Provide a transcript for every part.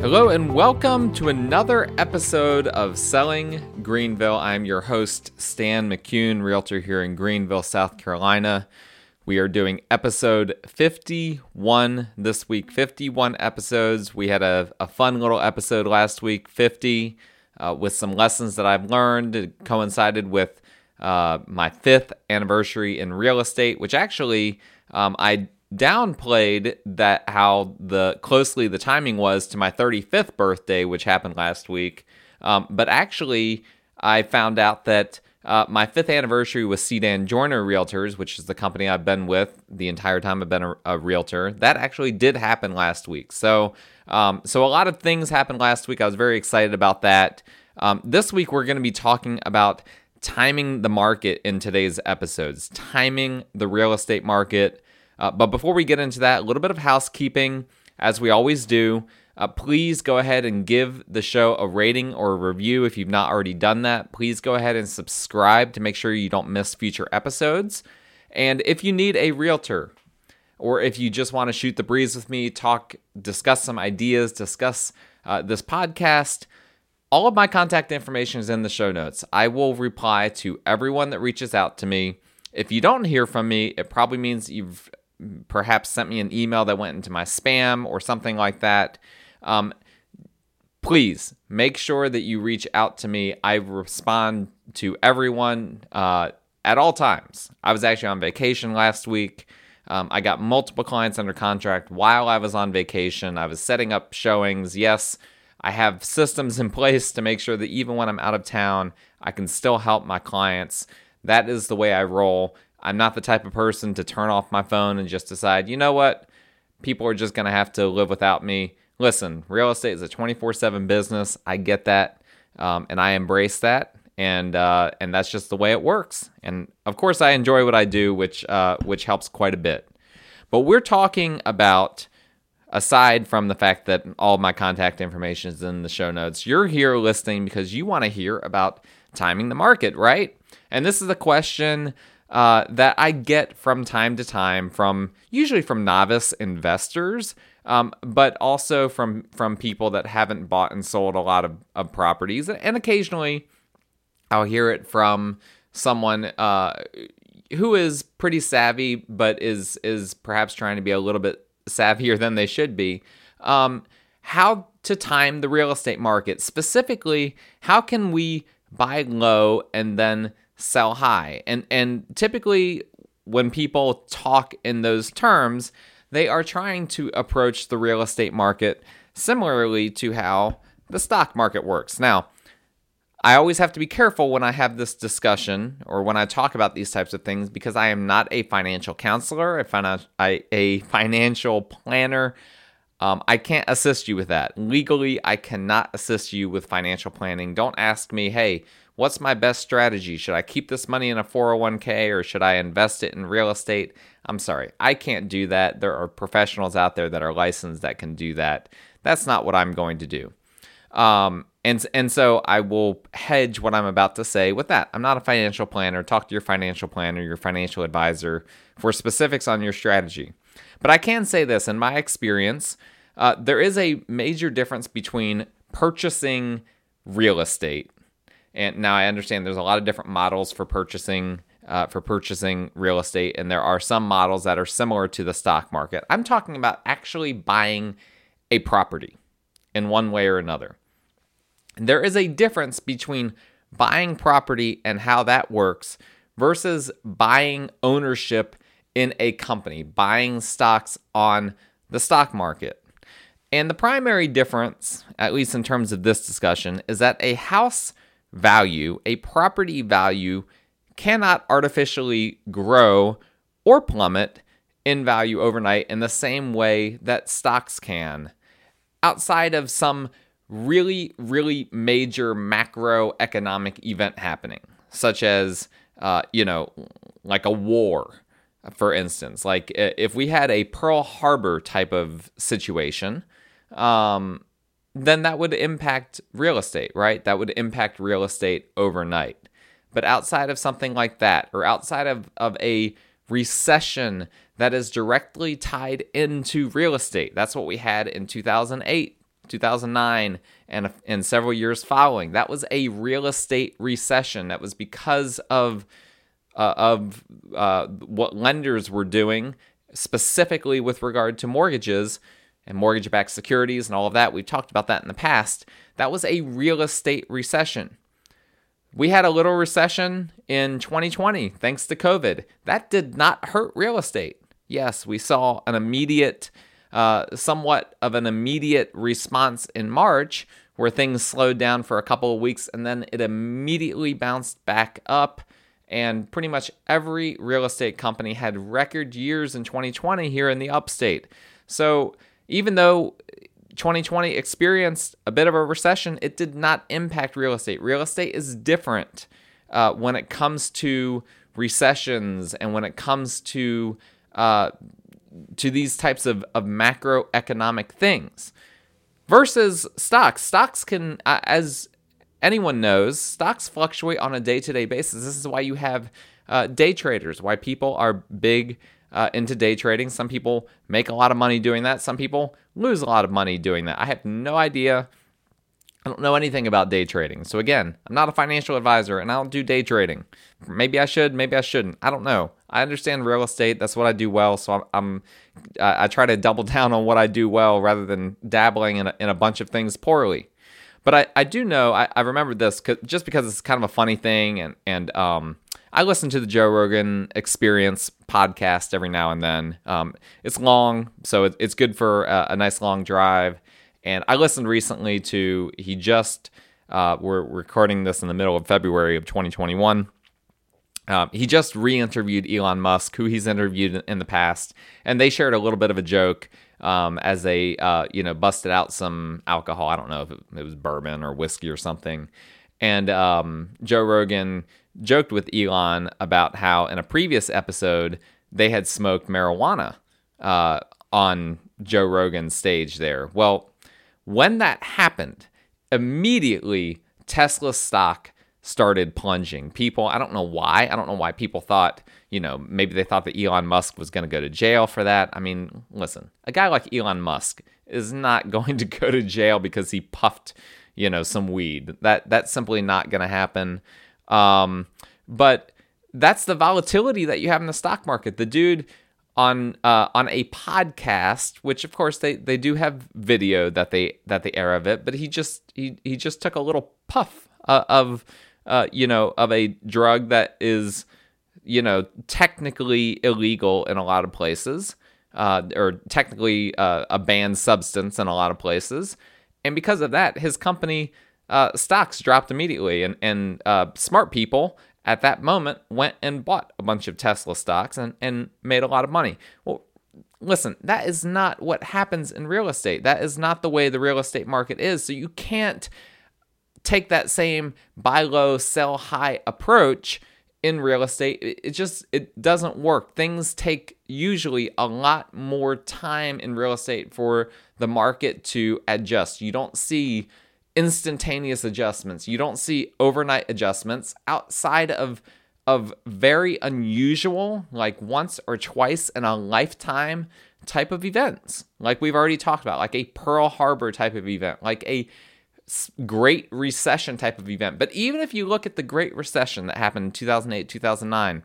Hello and welcome to another episode of Selling Greenville. I'm your host, Stan McCune, realtor here in Greenville, South Carolina. We are doing episode 51 this week. 51 episodes. We had a, a fun little episode last week, 50, uh, with some lessons that I've learned. It coincided with uh, my fifth anniversary in real estate, which actually um, I downplayed that how the closely the timing was to my 35th birthday, which happened last week. Um, but actually, I found out that uh, my fifth anniversary with C. Dan Joyner Realtors, which is the company I've been with the entire time I've been a, a realtor, that actually did happen last week. So, um, so a lot of things happened last week. I was very excited about that. Um, this week, we're going to be talking about timing the market in today's episodes, timing the real estate market. Uh, but before we get into that, a little bit of housekeeping, as we always do. Uh, please go ahead and give the show a rating or a review if you've not already done that. Please go ahead and subscribe to make sure you don't miss future episodes. And if you need a realtor, or if you just want to shoot the breeze with me, talk, discuss some ideas, discuss uh, this podcast, all of my contact information is in the show notes. I will reply to everyone that reaches out to me. If you don't hear from me, it probably means you've perhaps sent me an email that went into my spam or something like that. Um, please make sure that you reach out to me. I respond to everyone uh, at all times. I was actually on vacation last week. Um, I got multiple clients under contract while I was on vacation. I was setting up showings. Yes, I have systems in place to make sure that even when I'm out of town, I can still help my clients. That is the way I roll. I'm not the type of person to turn off my phone and just decide, you know what? People are just going to have to live without me. Listen, real estate is a 24 7 business. I get that. Um, and I embrace that. And, uh, and that's just the way it works. And of course, I enjoy what I do, which, uh, which helps quite a bit. But we're talking about, aside from the fact that all my contact information is in the show notes, you're here listening because you want to hear about timing the market, right? And this is a question uh, that I get from time to time from usually from novice investors, um, but also from from people that haven't bought and sold a lot of, of properties, and occasionally I'll hear it from someone uh, who is pretty savvy, but is is perhaps trying to be a little bit savvier than they should be. Um, how to time the real estate market specifically? How can we buy low and then sell high. And and typically when people talk in those terms, they are trying to approach the real estate market similarly to how the stock market works. Now, I always have to be careful when I have this discussion or when I talk about these types of things because I am not a financial counselor, a, finan- a financial planner. Um, I can't assist you with that. Legally, I cannot assist you with financial planning. Don't ask me, hey, What's my best strategy? Should I keep this money in a 401k or should I invest it in real estate? I'm sorry, I can't do that. There are professionals out there that are licensed that can do that. That's not what I'm going to do. Um, and and so I will hedge what I'm about to say with that. I'm not a financial planner. Talk to your financial planner, your financial advisor for specifics on your strategy. But I can say this in my experience, uh, there is a major difference between purchasing real estate and now I understand there's a lot of different models for purchasing uh, for purchasing real estate, and there are some models that are similar to the stock market. I'm talking about actually buying a property in one way or another. There is a difference between buying property and how that works versus buying ownership in a company, buying stocks on the stock market. And the primary difference, at least in terms of this discussion, is that a house value, a property value cannot artificially grow or plummet in value overnight in the same way that stocks can, outside of some really, really major macroeconomic event happening, such as, uh, you know, like a war, for instance. Like if we had a Pearl Harbor type of situation, um, then that would impact real estate, right? That would impact real estate overnight. But outside of something like that, or outside of, of a recession that is directly tied into real estate, that's what we had in 2008, 2009, and, and several years following. That was a real estate recession. That was because of, uh, of uh, what lenders were doing, specifically with regard to mortgages and mortgage backed securities and all of that. We've talked about that in the past. That was a real estate recession. We had a little recession in 2020 thanks to COVID. That did not hurt real estate. Yes, we saw an immediate, uh, somewhat of an immediate response in March where things slowed down for a couple of weeks and then it immediately bounced back up. And pretty much every real estate company had record years in 2020 here in the upstate. So even though 2020 experienced a bit of a recession, it did not impact real estate. Real estate is different uh, when it comes to recessions and when it comes to uh, to these types of, of macroeconomic things versus stocks. Stocks can, uh, as anyone knows, stocks fluctuate on a day to day basis. This is why you have uh, day traders, why people are big uh, into day trading. Some people make a lot of money doing that. Some people lose a lot of money doing that. I have no idea. I don't know anything about day trading. So, again, I'm not a financial advisor and I don't do day trading. Maybe I should, maybe I shouldn't. I don't know. I understand real estate. That's what I do well. So, I'm, I'm I try to double down on what I do well rather than dabbling in a, in a bunch of things poorly. But I, I do know, I, I remember this just because it's kind of a funny thing and, and um, I listen to the Joe Rogan Experience podcast every now and then. Um, it's long, so it, it's good for a, a, nice long drive. And I listened recently to he just uh, we're recording this in the middle of February of 2021. Um, he just re-interviewed Elon Musk, who he's interviewed in the past, and they shared a little bit of a joke um, as they uh, you know busted out some alcohol. I don't know if it, was bourbon or whiskey or something. And um, Joe Rogan joked with Elon about how in a previous episode they had smoked marijuana uh, on Joe Rogan's stage there. Well, when that happened, immediately Tesla stock started plunging. People, I don't know why. I don't know why people thought, you know, maybe they thought that Elon Musk was going to go to jail for that. I mean, listen, a guy like Elon Musk is not going to go to jail because he puffed, you know, some weed. That that's simply not going to happen. Um, but that's the volatility that you have in the stock market. The dude on uh, on a podcast, which of course they, they do have video that they that they air of it, but he just he he just took a little puff uh, of uh, you know of a drug that is you know technically illegal in a lot of places, uh, or technically uh, a banned substance in a lot of places, and because of that, his company uh, stocks dropped immediately, and and uh, smart people at that moment went and bought a bunch of Tesla stocks and and made a lot of money. Well, listen, that is not what happens in real estate. That is not the way the real estate market is. So you can't take that same buy low, sell high approach in real estate. It just it doesn't work. Things take usually a lot more time in real estate for the market to adjust. You don't see instantaneous adjustments. You don't see overnight adjustments outside of of very unusual, like once or twice in a lifetime type of events. Like we've already talked about, like a Pearl Harbor type of event, like a Great Recession type of event. But even if you look at the Great Recession that happened in 2008, 2009,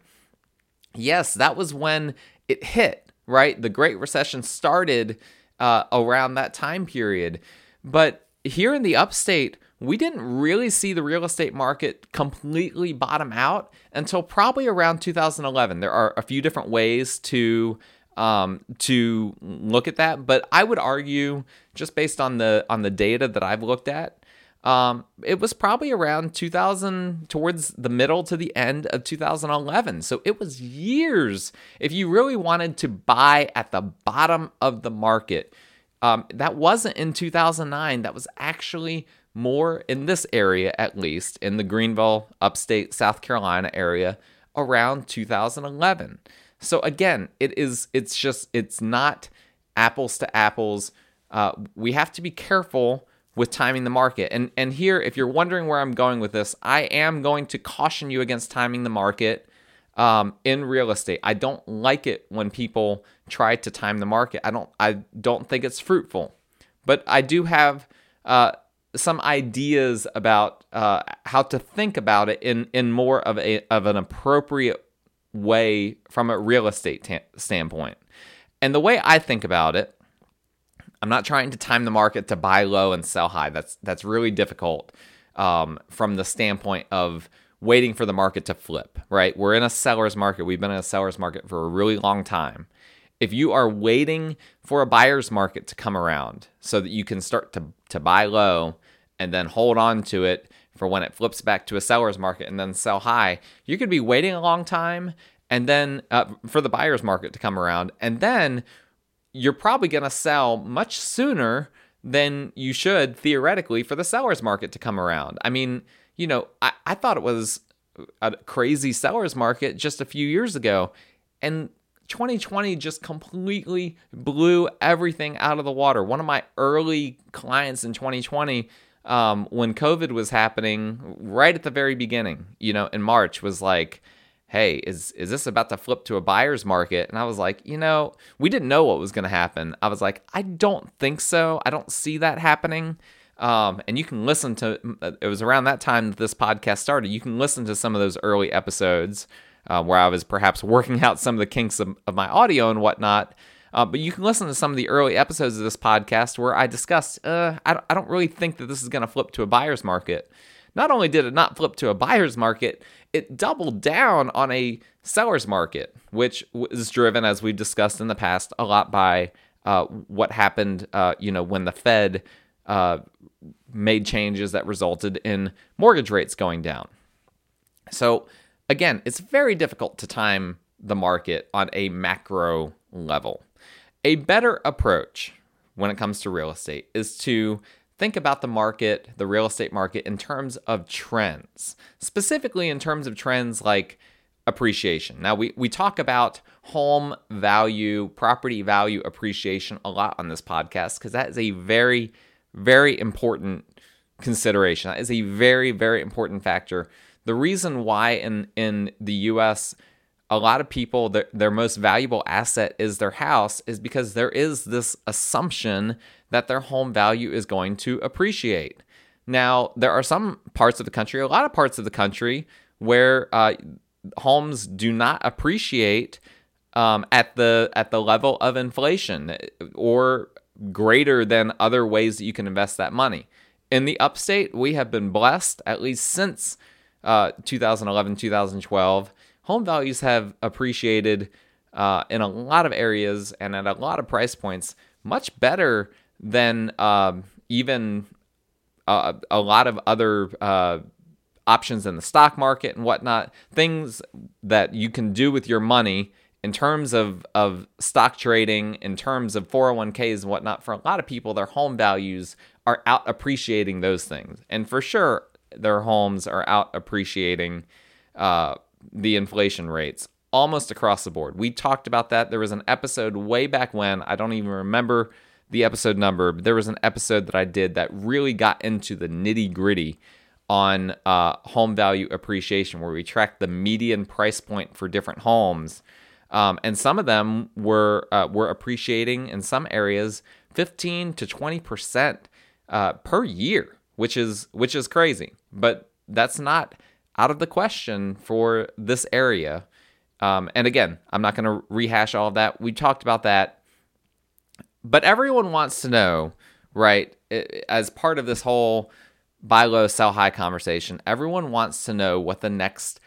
yes, that was when it hit, right? The Great Recession started uh, around that time period. But here in the upstate, we didn't really see the real estate market completely bottom out until probably around 2011. There are a few different ways to um, to look at that, but I would argue, just based on the on the data that I've looked at, um, it was probably around 2000 towards the middle to the end of 2011. So it was years. If you really wanted to buy at the bottom of the market, um, that wasn't in 2009. That was actually more in this area, at least in the Greenville, upstate South Carolina area, around 2011. So again, it is. It's just. It's not apples to apples. Uh, we have to be careful with timing the market. And and here, if you're wondering where I'm going with this, I am going to caution you against timing the market um, in real estate. I don't like it when people try to time the market. I don't I don't think it's fruitful. But I do have uh, some ideas about uh, how to think about it in in more of a of an appropriate way from a real estate t- standpoint. And the way I think about it, I'm not trying to time the market to buy low and sell high. That's that's really difficult um, from the standpoint of waiting for the market to flip. Right? We're in a seller's market. We've been in a seller's market for a really long time. If you are waiting for a buyer's market to come around so that you can start to to buy low and then hold on to it for when it flips back to a seller's market and then sell high, you could be waiting a long time and then uh, for the buyer's market to come around. And then you're probably going to sell much sooner than you should theoretically for the seller's market to come around. I mean, you know, I, I thought it was a crazy seller's market just a few years ago. And 2020 just completely blew everything out of the water. One of my early clients in 2020 um, when COVID was happening, right at the very beginning, you know, in March, was like, "Hey, is is this about to flip to a buyer's market?" And I was like, you know, we didn't know what was going to happen. I was like, I don't think so. I don't see that happening. Um, and you can listen to it was around that time that this podcast started. You can listen to some of those early episodes uh, where I was perhaps working out some of the kinks of, of my audio and whatnot. Uh, but you can listen to some of the early episodes of this podcast where I discussed, uh, I, don't, I don't really think that this is going to flip to a buyer's market. Not only did it not flip to a buyer's market, it doubled down on a seller's market, which was driven, as we've discussed in the past, a lot by uh, what happened, uh, you know, when the Fed uh, made changes that resulted in mortgage rates going down. So, again, it's very difficult to time the market on a macro level. A better approach when it comes to real estate is to think about the market, the real estate market, in terms of trends, specifically in terms of trends like appreciation. Now, we, we talk about home value, property value appreciation a lot on this podcast because that is a very, very important consideration. That is a very, very important factor. The reason why in, in the US, a lot of people their, their most valuable asset is their house is because there is this assumption that their home value is going to appreciate now there are some parts of the country a lot of parts of the country where uh, homes do not appreciate um, at the at the level of inflation or greater than other ways that you can invest that money in the upstate we have been blessed at least since uh, 2011 2012 home values have appreciated uh, in a lot of areas and at a lot of price points much better than uh, even uh, a lot of other uh, options in the stock market and whatnot. Things that you can do with your money in terms of, of stock trading, in terms of 401ks and whatnot. For a lot of people, their home values are out appreciating those things. And for sure, their homes are out appreciating uh, the inflation rates almost across the board. We talked about that. There was an episode way back when, I don't even remember the episode number, but there was an episode that I did that really got into the nitty gritty on uh, home value appreciation, where we tracked the median price point for different homes. Um, and some of them were uh, were appreciating in some areas 15 to 20 percent uh, per year, which is which is crazy. But that's not out of the question for this area. Um, and again, I'm not going to rehash all of that. We talked about that. But everyone wants to know, right, as part of this whole buy low, sell high conversation, everyone wants to know what the next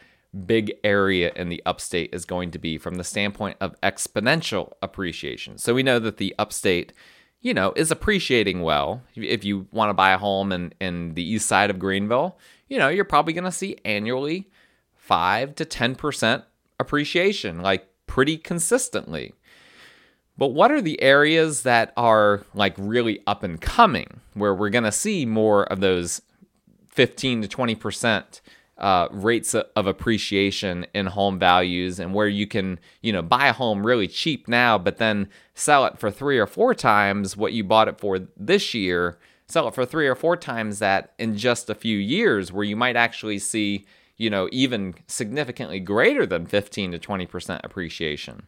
big area in the upstate is going to be from the standpoint of exponential appreciation. So we know that the upstate, you know, is appreciating well. If you want to buy a home in, in the east side of Greenville, you know, you're probably going to see annually 5 to 10% appreciation, like pretty consistently. But what are the areas that are like really up and coming where we're going to see more of those 15 to 20% uh, rates of appreciation in home values and where you can, you know, buy a home really cheap now, but then sell it for three or four times what you bought it for this year sell it for three or four times that in just a few years, where you might actually see, you know, even significantly greater than 15 to 20% appreciation.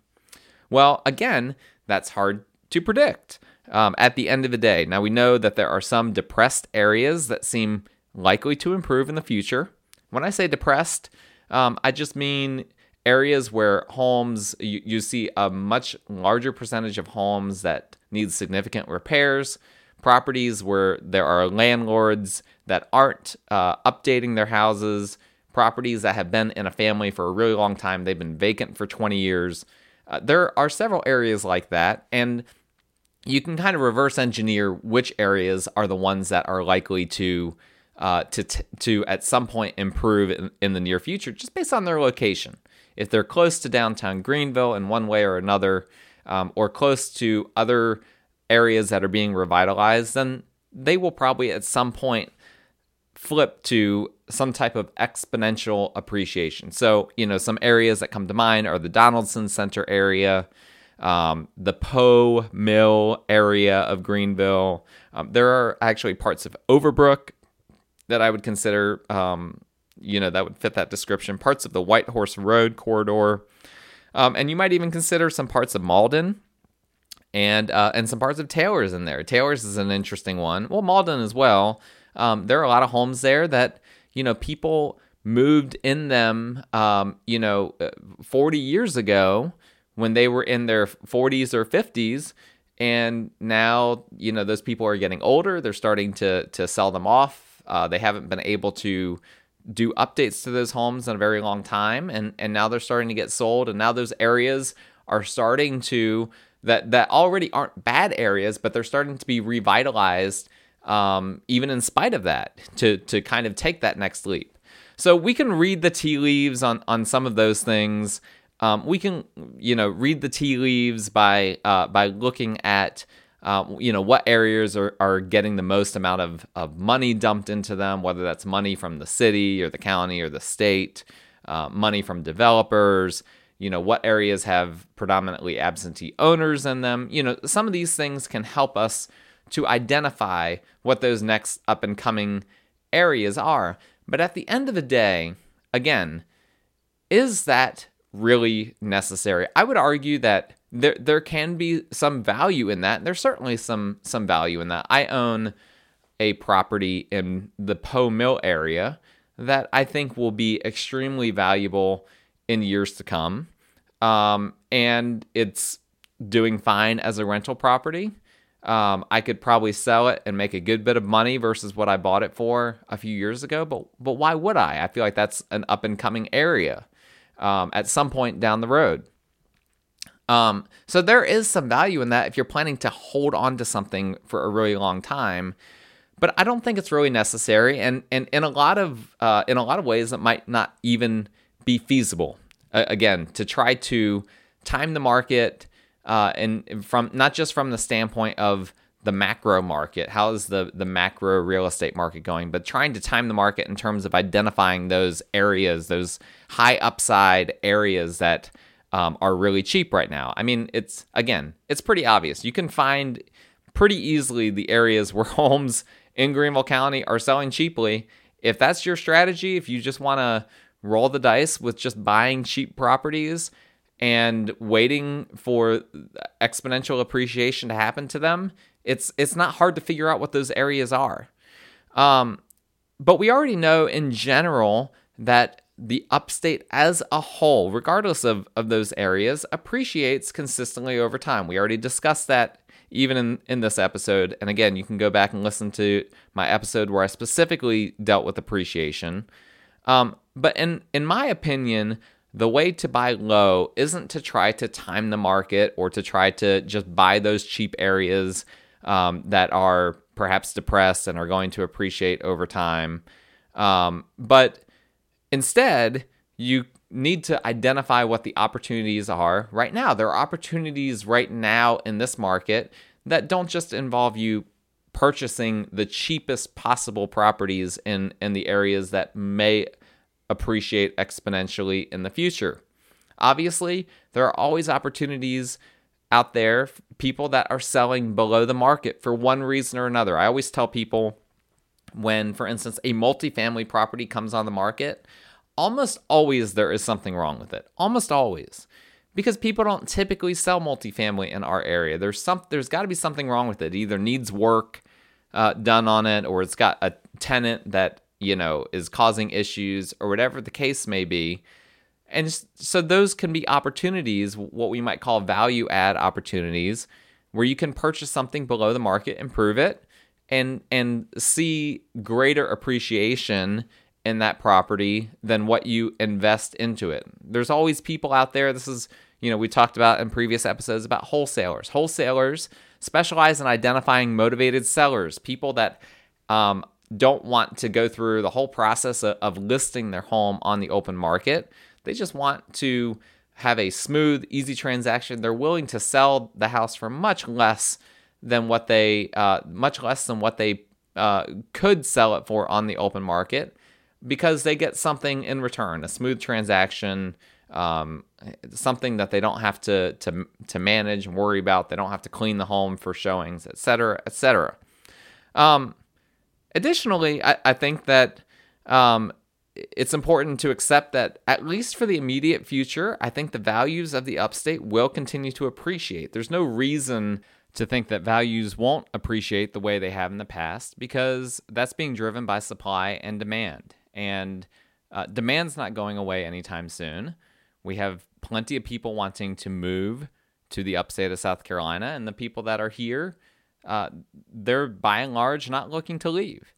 Well, again, that's hard to predict. um, at the end of the day. Now, we know that there are some depressed areas that seem likely to improve in the future. When I say depressed, um, I just mean areas where homes, you, you see a much larger percentage of homes that need significant repairs, properties where there are landlords that aren't uh, updating their houses, properties that have been in a family for a really long time, they've been vacant for 20 years. Uh, there are several areas like that, and you can kind of reverse engineer which areas are the ones that are likely to uh, to t- to at some point improve in, in the near future, just based on their location. If they're close to downtown Greenville in one way or another, um, or close to other areas that are being revitalized, then they will probably at some point flip to some type of exponential appreciation. So, you know, some areas that come to mind are the Donaldson Center area, um, the Poe Mill area of Greenville. Um, there are actually parts of Overbrook that I would consider, um, you know, that would fit that description. Parts of the White Horse Road corridor, um, and you might even consider some parts of Mauldin, and uh, and some parts of Taylors in there. Taylors is an interesting one. Well, Mauldin as well. Um, there are a lot of homes there that you know people moved in them, um, you know, uh, 40 years ago when they were in their 40s or 50s and now you know those people are getting older they're starting to to sell them off uh, they haven't been able to do updates to those homes in a very long time, and and now they're starting to get sold, and now those areas are starting to that that already aren't bad areas, but they're starting to be revitalized, um, even in spite of that, to to kind of take that next leap. So we can read the tea leaves on on some of those things. Um, we can, you know, read the tea leaves by uh, by looking at um, you know what areas are, are getting the most amount of, of money dumped into them whether that's money from the city or the county or the state uh, money from developers you know what areas have predominantly absentee owners in them? You know some of these things can help us to identify what those next up and coming areas are. But at the end of the day again is that really necessary? I would argue that there there can be some value in that. There's certainly some some value in that. I own a property in the Poe Mill area that I think will be extremely valuable in years to come. Um, and it's doing fine as a rental property. Um, I could probably sell it and make a good bit of money versus what I bought it for a few years ago. But but why would I? I feel like that's an up and coming area um, at some point down the road. Um, so there is some value in that if you're planning to hold on to something for a really long time. But I don't think it's really necessary, and and in a lot of uh, in a lot of ways, it might not even be feasible. Uh, again, to try to time the market, uh, and from not just from the standpoint of the macro market, how is the the macro real estate market going, but trying to time the market in terms of identifying those areas, those high upside areas that um, are really cheap right now. I mean, it's again, it's pretty obvious. You can find pretty easily the areas where homes in Greenville County are selling cheaply. If that's your strategy, if you just want to roll the dice with just buying cheap properties and waiting for exponential appreciation to happen to them, it's it's not hard to figure out what those areas are. Um, but we already know in general that the upstate as a whole, regardless of, of those areas, appreciates consistently over time. We already discussed that even in, in this episode. And again, you can go back and listen to my episode where I specifically dealt with appreciation. Um, but in, in my opinion, the way to buy low isn't to try to time the market or to try to just buy those cheap areas um, that are perhaps depressed and are going to appreciate over time. Um, but Instead, you need to identify what the opportunities are right now. There are opportunities right now in this market that don't just involve you purchasing the cheapest possible properties in, in the areas that may appreciate exponentially in the future. Obviously, there are always opportunities out there, people that are selling below the market for one reason or another. I always tell people when, for instance, a multifamily property comes on the market, almost always there is something wrong with it. Almost always. because people don't typically sell multifamily in our area. There's some there's got to be something wrong with it. it either needs work uh, done on it, or it's got a tenant that you know is causing issues, or whatever the case may be. And so those can be opportunities, what we might call value add opportunities, where you can purchase something below the market, improve it, and and see greater appreciation in that property than what you invest into it. There's always people out there. This is, you know, we talked about in previous episodes about wholesalers. Wholesalers specialize in identifying motivated sellers, people that um, don't want to go through the whole process of, of listing their home on the open market. They just want to have a smooth, easy transaction. They're willing to sell the house for much less than what they, uh, much less than what they uh, could sell it for on the open market, because they get something in return, a smooth transaction, um, something that they don't have to to to manage and worry about. They don't have to clean the home for showings, et etc., etc. Um, additionally, I, I think that um, it's important to accept that, at least for the immediate future, I think the values of the upstate will continue to appreciate. There's no reason to think that values won't appreciate the way they have in the past because that's being driven by supply and demand. And uh, demand's not going away anytime soon. We have plenty of people wanting to move to the upstate of South Carolina, and the people that are here, uh, they're by and large not looking to leave.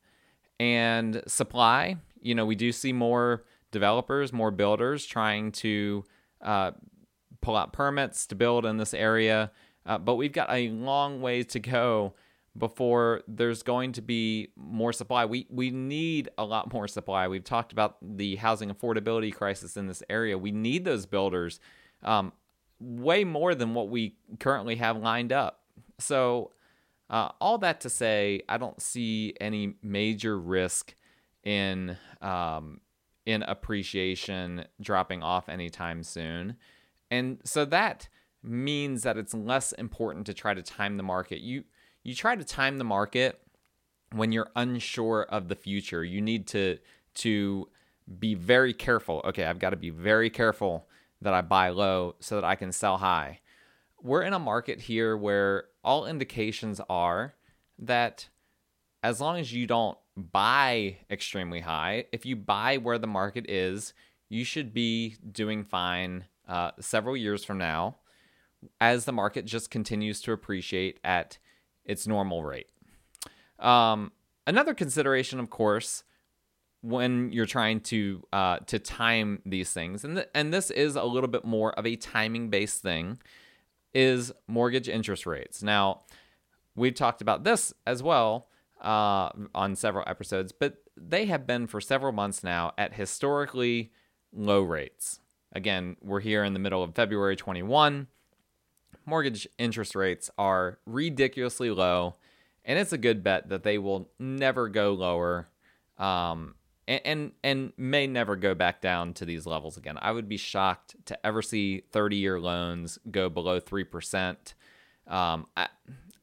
And supply, you know, we do see more developers, more builders trying to uh, pull out permits to build in this area. Uh, but we've got a long way to go before there's going to be more supply. We we need a lot more supply. We've talked about the housing affordability crisis in this area. We need those builders um, way more than what we currently have lined up. So uh, all that to say, I don't see any major risk in um, in appreciation dropping off anytime soon. And so that means that it's less important to try to time the market. You you try to time the market when you're unsure of the future. You need to to be very careful. Okay, I've got to be very careful that I buy low so that I can sell high. We're in a market here where all indications are that as long as you don't buy extremely high, if you buy where the market is, you should be doing fine uh, several years from now as the market just continues to appreciate at its normal rate. Um, another consideration, of course, when you're trying to uh, to time these things, and th- and this is a little bit more of a timing based thing, is mortgage interest rates. Now, we've talked about this as well uh, on several episodes, but they have been for several months now at historically low rates. Again, we're here in the middle of February 21. Mortgage interest rates are ridiculously low, and it's a good bet that they will never go lower. Um, and, and, and may never go back down to these levels again. I would be shocked to ever see 30 year loans go below 3%. Um, I,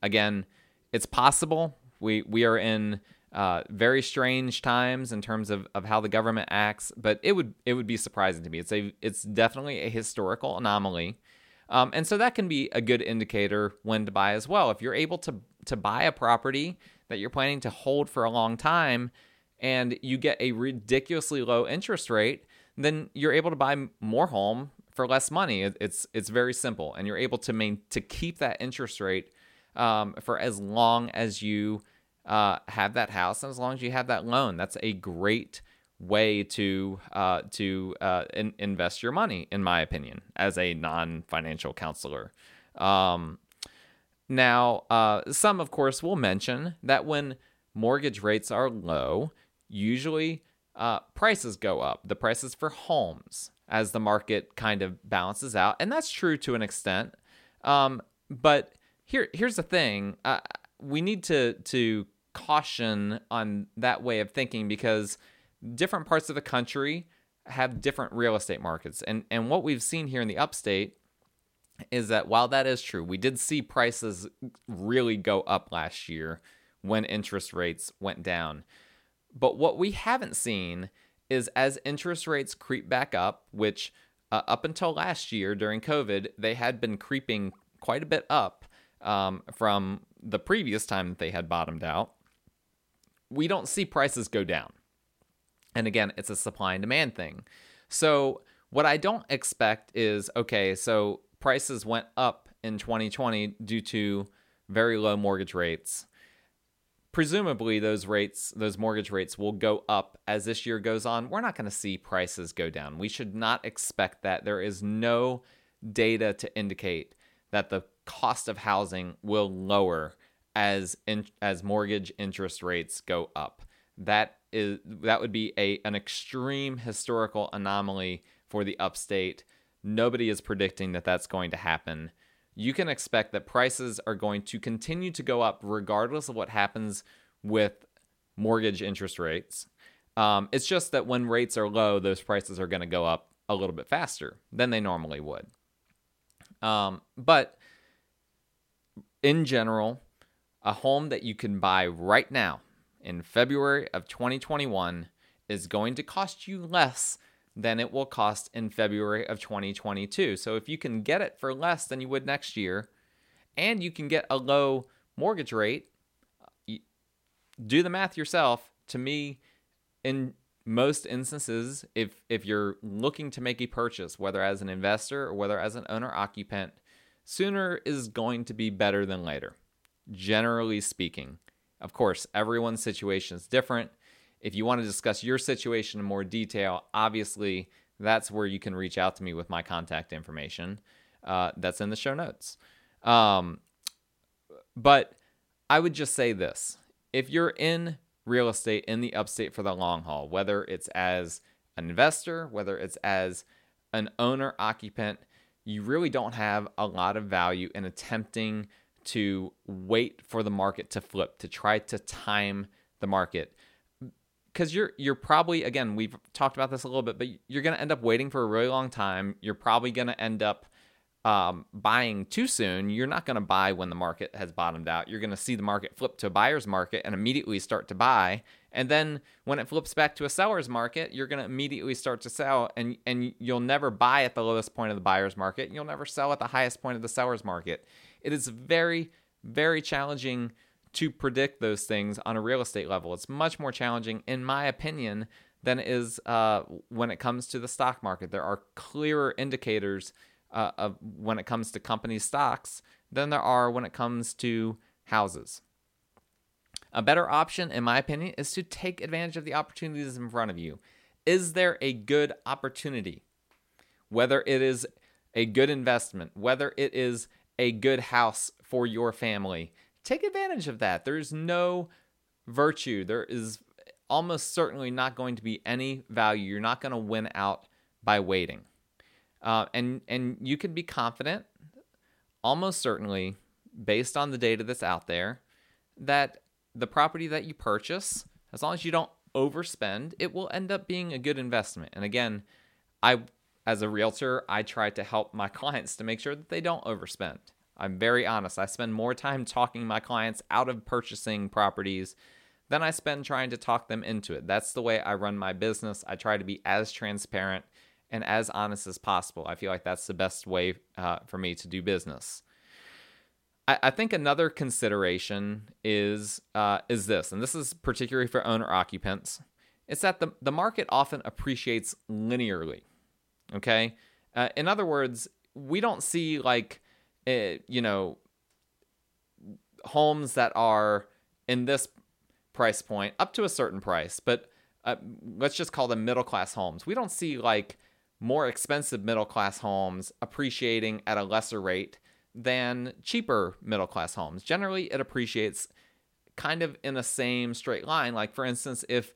again, it's possible. We we are in uh, very strange times in terms of, of how the government acts, but it would it would be surprising to me. It's a it's definitely a historical anomaly, um, and so that can be a good indicator when to buy as well. If you're able to to buy a property that you're planning to hold for a long time, and you get a ridiculously low interest rate, then you're able to buy more home for less money. It's it's very simple, and you're able to main to keep that interest rate um, for as long as you uh, have that house and as long as you have that loan. That's a great way to uh, to uh, in- invest your money, in my opinion, as a non-financial counselor. Um, now, uh, some, of course, will mention that when mortgage rates are low, usually uh, prices go up. The prices for homes as the market kind of balances out, and that's true to an extent. Um, but here here's the thing uh, we need to to caution on that way of thinking because different parts of the country have different real estate markets and and what we've seen here in the upstate is that while that is true we did see prices really go up last year when interest rates went down but what we haven't seen is as interest rates creep back up which uh, up until last year during COVID, they had been creeping quite a bit up um, from the previous time that they had bottomed out. We don't see prices go down. And again, it's a supply and demand thing. So, what I don't expect is okay, so prices went up in 2020 due to very low mortgage rates. Presumably, those rates, those mortgage rates will go up as this year goes on. We're not going to see prices go down. We should not expect that. There is no data to indicate that the cost of housing will lower as in, as mortgage interest rates go up. That is that would be a an extreme historical anomaly for the upstate. Nobody is predicting that that's going to happen you can expect that prices are going to continue to go up regardless of what happens with mortgage interest rates. Um, it's just that when rates are low, those prices are going to go up a little bit faster than they normally would. Um, but in general, a home that you can buy right now in February of 2021 is going to cost you less than it will cost in February of 2022. So if you can get it for less than you would next year, and you can get a low mortgage rate, do the math yourself. To me, in most instances, if if you're looking to make a purchase, whether as an investor or whether as an owner occupant, sooner is going to be better than later. Generally speaking. Of course, everyone's situation is different. If you want to discuss your situation in more detail, obviously that's where you can reach out to me with my contact information. Uh, that's in the show notes. Um, but I would just say this if you're in real estate in the upstate for the long haul, whether it's as an investor, whether it's as an owner occupant, you really don't have a lot of value in attempting to wait for the market to flip, to try to time the market because you're you're probably again we've talked about this a little bit, but you're going to end up waiting for a really long time. You're probably going to end up um, buying too soon. You're not going to buy when the market has bottomed out. You're going to see the market flip to a buyer's market and immediately start to buy. And then when it flips back to a seller's market, you're going to immediately start to sell, and and you'll never buy at the lowest point of the buyer's market. You'll never sell at the highest point of the seller's market. It is very very challenging to predict those things on a real estate level. It's much more challenging, in my opinion, than it is uh, when it comes to the stock market. There are clearer indicators uh, of when it comes to company stocks than there are when it comes to houses. A better option, in my opinion, is to take advantage of the opportunities in front of you. Is there a good opportunity? Whether it is a good investment, whether it is a good house for your family, take advantage of that. There's no virtue. There is almost certainly not going to be any value. You're not going to win out by waiting. Uh, and and you can be confident, almost certainly, based on the data that's out there, that the property that you purchase, as long as you don't overspend, it will end up being a good investment. And again, I as a realtor, I try to help my clients to make sure that they don't overspend. I'm very honest. I spend more time talking my clients out of purchasing properties than I spend trying to talk them into it. That's the way I run my business. I try to be as transparent and as honest as possible. I feel like that's the best way uh, for me to do business. I, I think another consideration is uh, is this, and this is particularly for owner occupants. It's that the, the market often appreciates linearly. Okay, uh, in other words, we don't see like uh, you know, homes that are in this price point up to a certain price, but uh, let's just call them middle class homes. We don't see like more expensive middle class homes appreciating at a lesser rate than cheaper middle class homes. Generally, it appreciates kind of in the same straight line. Like, for instance, if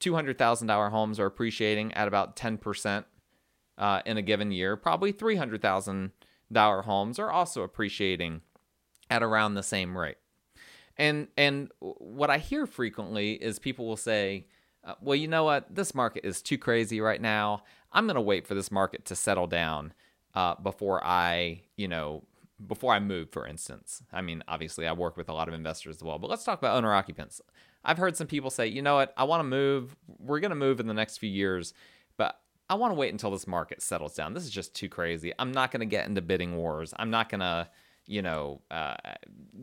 $200,000 homes are appreciating at about 10% uh, in a given year, probably 300,000 dollar homes are also appreciating at around the same rate. And and what I hear frequently is people will say, uh, "Well, you know what? This market is too crazy right now. I'm going to wait for this market to settle down uh, before I, you know, before I move." For instance, I mean, obviously, I work with a lot of investors as well, but let's talk about owner occupants. I've heard some people say, "You know what? I want to move. We're going to move in the next few years, but I want to wait until this market settles down. This is just too crazy. I'm not going to get into bidding wars. I'm not going to, you know, uh,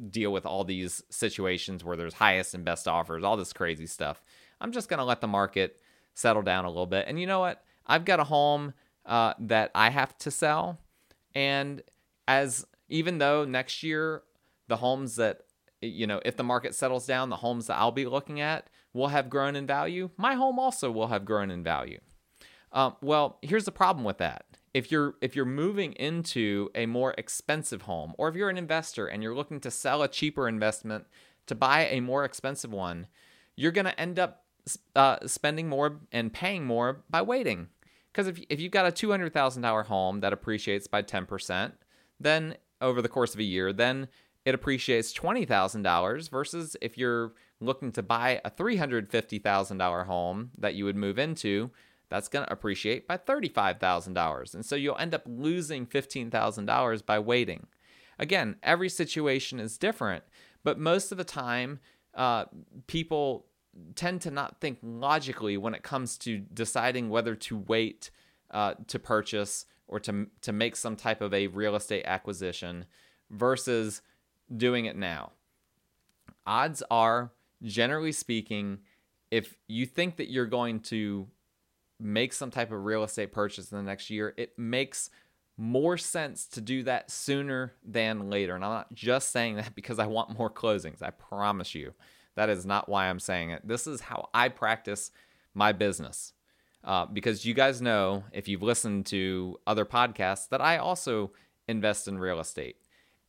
deal with all these situations where there's highest and best offers, all this crazy stuff. I'm just going to let the market settle down a little bit. And you know what? I've got a home uh, that I have to sell. And as even though next year, the homes that, you know, if the market settles down, the homes that I'll be looking at will have grown in value, my home also will have grown in value. Um, well, here's the problem with that. If you're if you're moving into a more expensive home, or if you're an investor and you're looking to sell a cheaper investment to buy a more expensive one, you're going to end up uh, spending more and paying more by waiting. Because if if you've got a two hundred thousand dollar home that appreciates by ten percent, then over the course of a year, then it appreciates twenty thousand dollars. Versus if you're looking to buy a three hundred fifty thousand dollar home that you would move into, that's going to appreciate by $35,000. And so you'll end up losing $15,000 by waiting. Again, every situation is different, but most of the time, uh, people tend to not think logically when it comes to deciding whether to wait uh, to purchase or to, to make some type of a real estate acquisition versus doing it now. Odds are, generally speaking, if you think that you're going to make some type of real estate purchase in the next year, it makes more sense to do that sooner than later. And I'm not just saying that because I want more closings. I promise you, that is not why I'm saying it. This is how I practice my business. Uh, because you guys know, if you've listened to other podcasts, that I also invest in real estate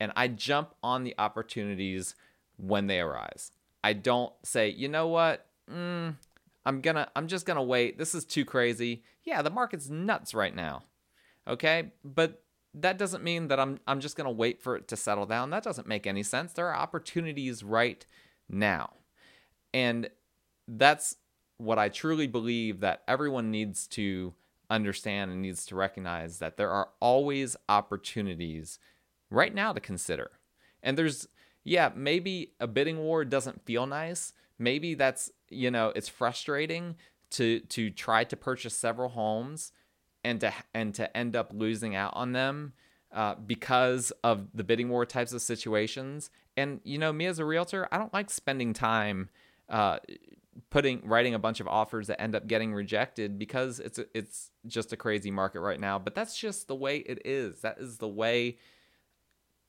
and I jump on the opportunities when they arise. I don't say, you know what? Mm, I'm gonna I'm just gonna wait. This is too crazy. Yeah, the market's nuts right now. Okay? But that doesn't mean that I'm I'm just gonna wait for it to settle down. That doesn't make any sense. There are opportunities right now. And that's what I truly believe that everyone needs to understand and needs to recognize that there are always opportunities right now to consider. And there's yeah, maybe a bidding war doesn't feel nice. Maybe that's you know it's frustrating to to try to purchase several homes and to and to end up losing out on them uh, because of the bidding war types of situations. And you know, me as a realtor, I don't like spending time uh, putting writing a bunch of offers that end up getting rejected because it's it's just a crazy market right now. But that's just the way it is. That is the way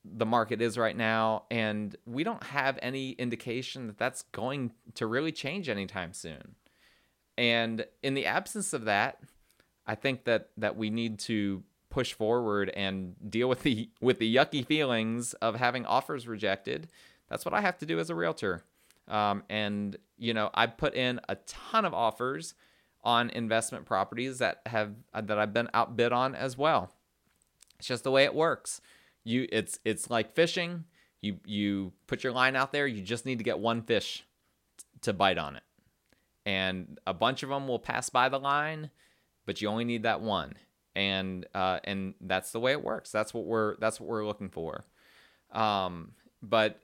the market is right now, and we don't have any indication that that's going to really change anytime soon. And in the absence of that, I think that that we need to push forward and deal with the with the yucky feelings of having offers rejected. That's what I have to do as a realtor. Um, and you know, I put in a ton of offers on investment properties that have that I've been outbid on as well. It's just the way it works you it's it's like fishing. You you put your line out there, you just need to get one fish to bite on it. And a bunch of them will pass by the line, but you only need that one. And uh, and that's the way it works. That's what we're that's what we're looking for. Um, but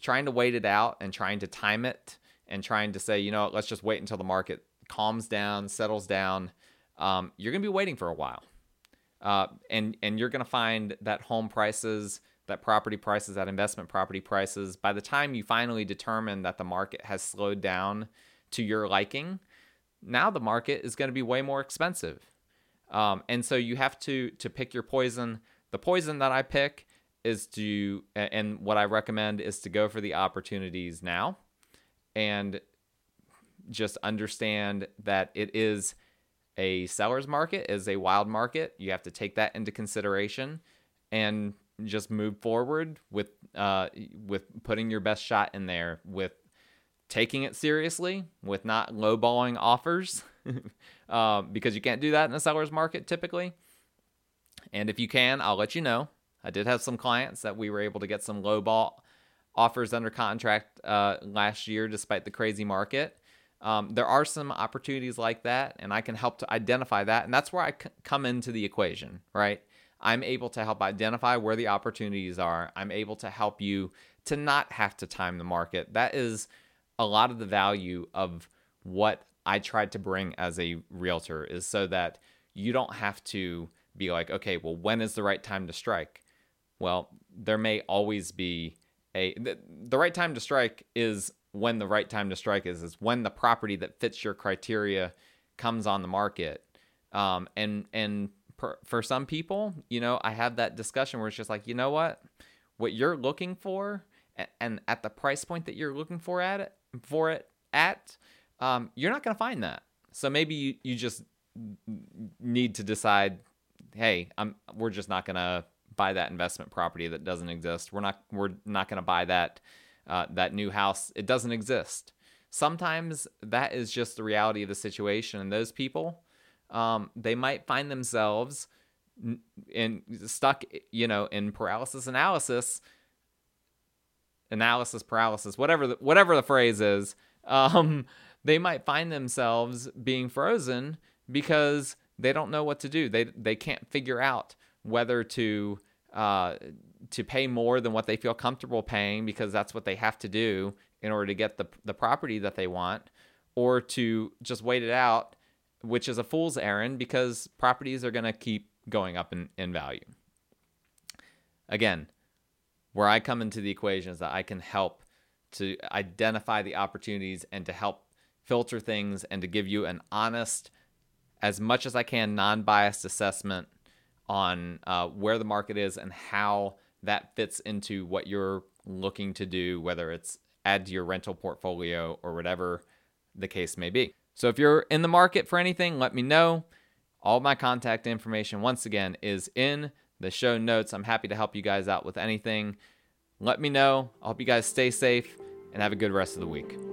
trying to wait it out and trying to time it and trying to say, you know, let's just wait until the market calms down, settles down. Um, you're going to be waiting for a while. Uh, and and you're going to find that home prices, that property prices, that investment property prices, by the time you finally determine that the market has slowed down to your liking, now the market is going to be way more expensive. Um, and so you have to to pick your poison. The poison that I pick is to, and what I recommend is to go for the opportunities now, and just understand that it is a seller's market is a wild market. You have to take that into consideration and just move forward with uh, with putting your best shot in there, with taking it seriously, with not lowballing offers, uh, because you can't do that in the seller's market typically. And if you can, I'll let you know. I did have some clients that we were able to get some lowball offers under contract uh, last year, despite the crazy market. Um, there are some opportunities like that, and I can help to identify that. And that's where I c- come into the equation, right? I'm able to help identify where the opportunities are. I'm able to help you to not have to time the market. That is a lot of the value of what I tried to bring as a realtor is so that you don't have to be like, okay, well, when is the right time to strike? Well, there may always be a the, the right time to strike is when the right time to strike is is when the property that fits your criteria comes on the market. Um, and and per, for some people, you know, I have that discussion where it's just like, you know what, what you're looking for, and at the price point that you're looking for at it for it at, um, you're not going to find that. So maybe you, you just need to decide, hey, I'm we're just not going to buy that investment property that doesn't exist. We're not we're not going to buy that uh, that new house. It doesn't exist. Sometimes that is just the reality of the situation, and those people, um, they might find themselves in stuck, you know, in paralysis analysis, analysis paralysis, whatever the, whatever the phrase is. Um, they might find themselves being frozen because they don't know what to do. They they can't figure out whether to uh, to pay more than what they feel comfortable paying because that's what they have to do in order to get the the property that they want, or to just wait it out, which is a fool's errand because properties are going to keep going up in, in value. Again, where I come into the equation is that I can help to identify the opportunities and to help filter things and to give you an honest, as much as I can, non biased assessment on uh, where the market is and how that fits into what you're looking to do, whether it's add to your rental portfolio or whatever the case may be. So if you're in the market for anything, let me know. All my contact information, once again, is in the show notes. I'm happy to help you guys out with anything. Let me know. I hope you guys stay safe and have a good rest of the week.